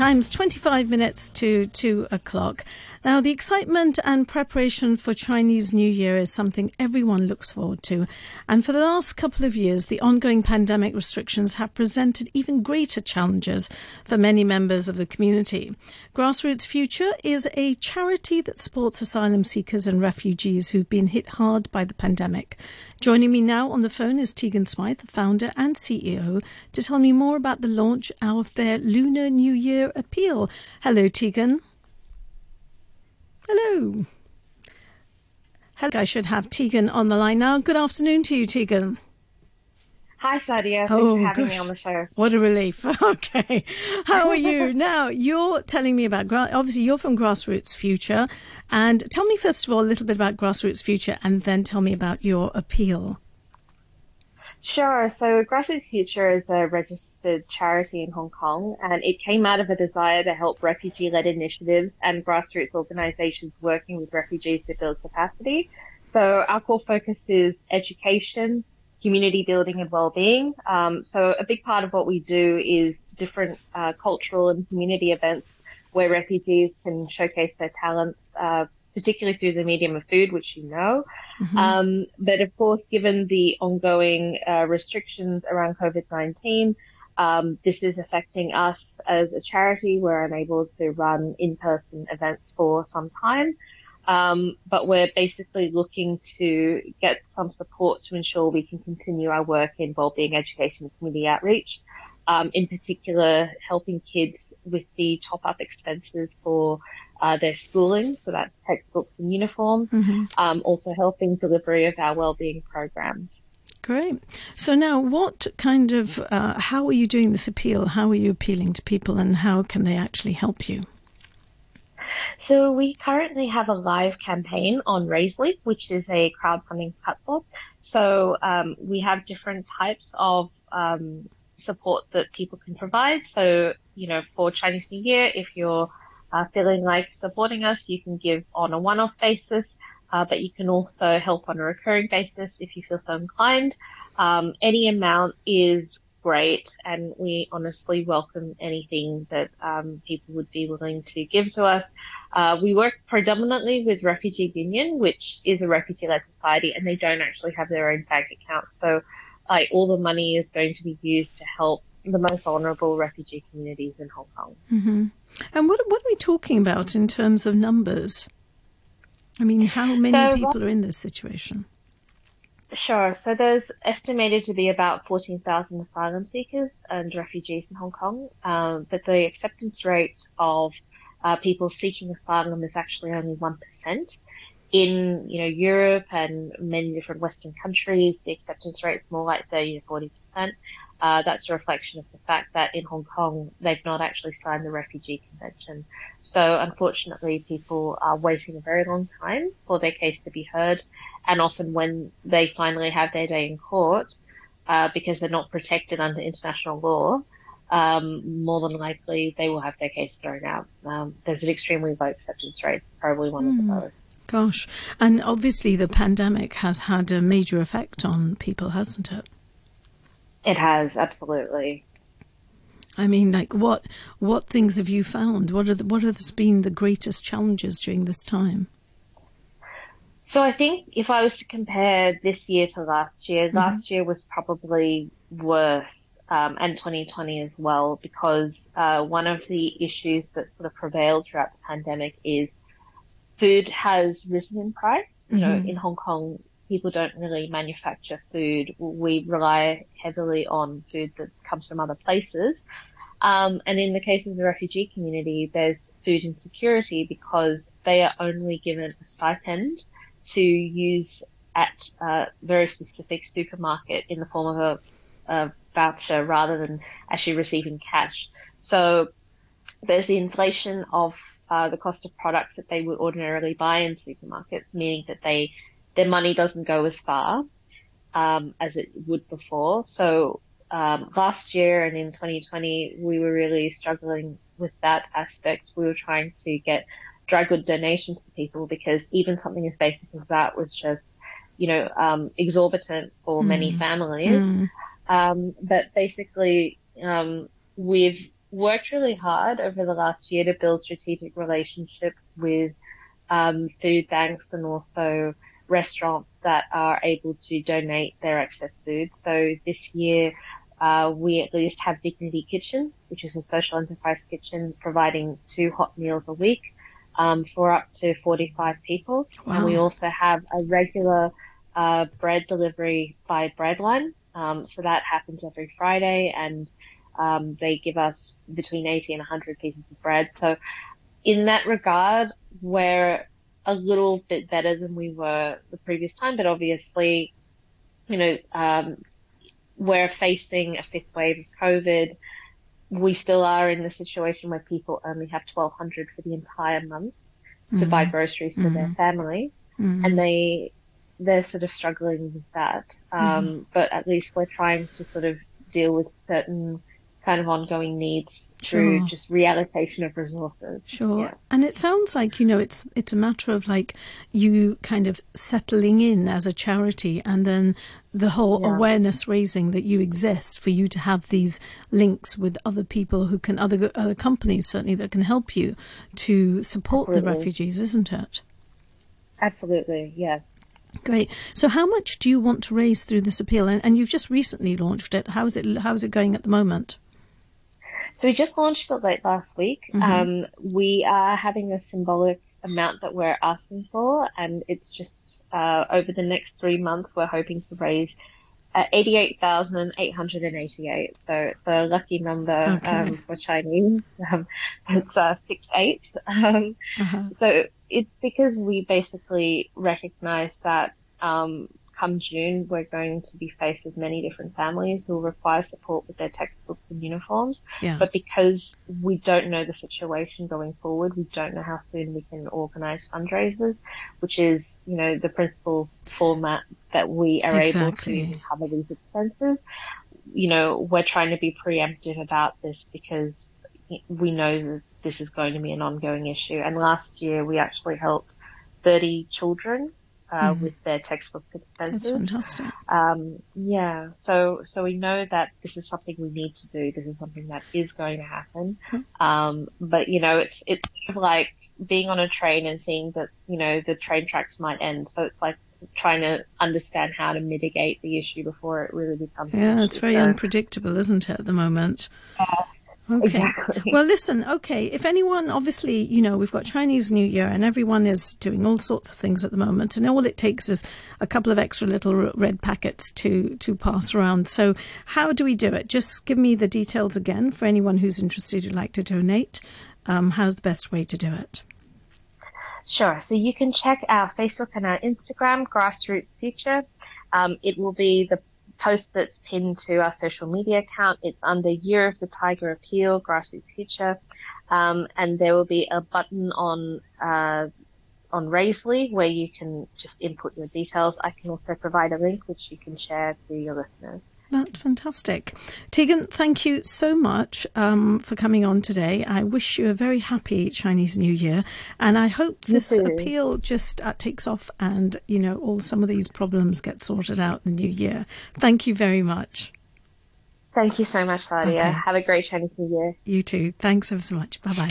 Time's 25 minutes to 2 o'clock. Now, the excitement and preparation for Chinese New Year is something everyone looks forward to. And for the last couple of years, the ongoing pandemic restrictions have presented even greater challenges for many members of the community. Grassroots Future is a charity that supports asylum seekers and refugees who've been hit hard by the pandemic. Joining me now on the phone is Tegan Smythe, founder and CEO, to tell me more about the launch of their Lunar New Year appeal. Hello, Tegan. Hello. Hello. I should have Tegan on the line now. Good afternoon to you, Tegan. Hi, Sadia. Thanks oh, for having gosh. me on the show. What a relief. Okay. How are you? now, you're telling me about, obviously, you're from Grassroots Future. And tell me, first of all, a little bit about Grassroots Future and then tell me about your appeal. Sure. So Grassroots Future is a registered charity in Hong Kong, and it came out of a desire to help refugee-led initiatives and grassroots organizations working with refugees to build capacity. So our core focus is education, community building and well-being. Um, so a big part of what we do is different uh, cultural and community events where refugees can showcase their talents, uh, particularly through the medium of food, which you know. Mm-hmm. Um, but of course, given the ongoing uh, restrictions around COVID-19, um, this is affecting us as a charity. We're unable to run in-person events for some time. Um, but we're basically looking to get some support to ensure we can continue our work in wellbeing education and community outreach. Um, in particular, helping kids with the top up expenses for uh, their schooling, so that's textbooks and uniforms, mm-hmm. um, also helping delivery of our wellbeing programs. Great. So now, what kind of, uh, how are you doing this appeal? How are you appealing to people, and how can they actually help you? So we currently have a live campaign on Raisely, which is a crowdfunding platform. So um, we have different types of um, support that people can provide. So you know, for Chinese New Year, if you're uh, feeling like supporting us, you can give on a one-off basis, uh, but you can also help on a recurring basis if you feel so inclined. Um, any amount is great, and we honestly welcome anything that um, people would be willing to give to us. Uh, we work predominantly with Refugee Union, which is a refugee-led society, and they don't actually have their own bank accounts. So, like, all the money is going to be used to help the most vulnerable refugee communities in Hong Kong. Mm-hmm. And what what are we talking about in terms of numbers? I mean, how many so, people are in this situation? Sure. So there's estimated to be about 14,000 asylum seekers and refugees in Hong Kong, um, but the acceptance rate of uh, people seeking asylum is actually only 1%. In, you know, Europe and many different Western countries, the acceptance rate is more like 30 to 40%. Uh, that's a reflection of the fact that in Hong Kong, they've not actually signed the Refugee Convention. So unfortunately, people are waiting a very long time for their case to be heard. And often when they finally have their day in court, uh, because they're not protected under international law, um, more than likely they will have their case thrown out. Um, there's an extremely low acceptance rate, probably one mm. of the hmm. lowest. Gosh. And obviously the pandemic has had a major effect on people, hasn't it? It has absolutely. I mean, like what what things have you found? What are the, what has been the greatest challenges during this time? So I think if I was to compare this year to last year, mm-hmm. last year was probably worse, um, and 2020 as well, because uh, one of the issues that sort of prevailed throughout the pandemic is food has risen in price. You mm-hmm. know, in Hong Kong, people don't really manufacture food. We rely heavily on food that comes from other places. Um, and in the case of the refugee community, there's food insecurity because they are only given a stipend to use at a very specific supermarket in the form of a, a voucher rather than actually receiving cash. So there's the inflation of uh, the cost of products that they would ordinarily buy in supermarkets, meaning that they their money doesn't go as far um, as it would before. So um, last year and in 2020, we were really struggling with that aspect. We were trying to get dry good donations to people because even something as basic as that was just, you know, um, exorbitant for mm. many families. Mm. Um, but basically, um, we've worked really hard over the last year to build strategic relationships with um, food banks and also restaurants that are able to donate their excess food. So this year, uh, we at least have Dignity Kitchen, which is a social enterprise kitchen providing two hot meals a week um, for up to 45 people. Wow. And we also have a regular uh, bread delivery by Breadline. Um, so that happens every Friday and um, they give us between 80 and 100 pieces of bread. So in that regard, we're a little bit better than we were the previous time, but obviously, you know, um, we're facing a fifth wave of COVID. We still are in the situation where people only have 1200 for the entire month to mm-hmm. buy groceries for mm-hmm. their family. Mm-hmm. And they, they're sort of struggling with that. Um, mm-hmm. but at least we're trying to sort of deal with certain kind of ongoing needs through sure. just reallocation of resources. Sure. Yeah. And it sounds like, you know, it's it's a matter of like you kind of settling in as a charity and then the whole yeah. awareness raising that you exist for you to have these links with other people who can other other companies certainly that can help you to support Absolutely. the refugees, isn't it? Absolutely. Yes. Great. So, how much do you want to raise through this appeal? And, and you've just recently launched it. How is it? How is it going at the moment? So we just launched it late last week. Mm-hmm. Um, we are having a symbolic amount that we're asking for, and it's just uh, over the next three months we're hoping to raise uh, 88,888. So it's a lucky number okay. um, for Chinese. Um, it's uh, six eight. Um, uh-huh. So it's because we basically recognize that um, come June, we're going to be faced with many different families who will require support with their textbooks and uniforms. Yeah. But because we don't know the situation going forward, we don't know how soon we can organize fundraisers, which is, you know, the principal format that we are exactly. able to cover these expenses. You know, we're trying to be preemptive about this because we know that this is going to be an ongoing issue. And last year we actually helped 30 children uh, mm. with their textbook expenses. That's fantastic. Um, yeah, so so we know that this is something we need to do. This is something that is going to happen. Mm. Um, but you know, it's it's like being on a train and seeing that you know the train tracks might end. So it's like trying to understand how to mitigate the issue before it really becomes. Yeah, it's very so, unpredictable, isn't it, at the moment? Uh, Okay. Exactly. Well, listen, okay. If anyone, obviously, you know, we've got Chinese New Year and everyone is doing all sorts of things at the moment. And all it takes is a couple of extra little red packets to, to pass around. So, how do we do it? Just give me the details again for anyone who's interested who'd like to donate. Um, how's the best way to do it? Sure. So, you can check our Facebook and our Instagram, Grassroots Future. Um, it will be the post that's pinned to our social media account. It's under Year of the Tiger Appeal, Grassroots Future. Um, and there will be a button on, uh, on Raisely where you can just input your details. I can also provide a link which you can share to your listeners. That's fantastic. Tegan, thank you so much um, for coming on today. I wish you a very happy Chinese New Year, and I hope this appeal just uh, takes off and, you know, all some of these problems get sorted out in the new year. Thank you very much. Thank you so much, Claudia. Okay. Have a great Chinese New Year. You too. Thanks ever so much. Bye bye.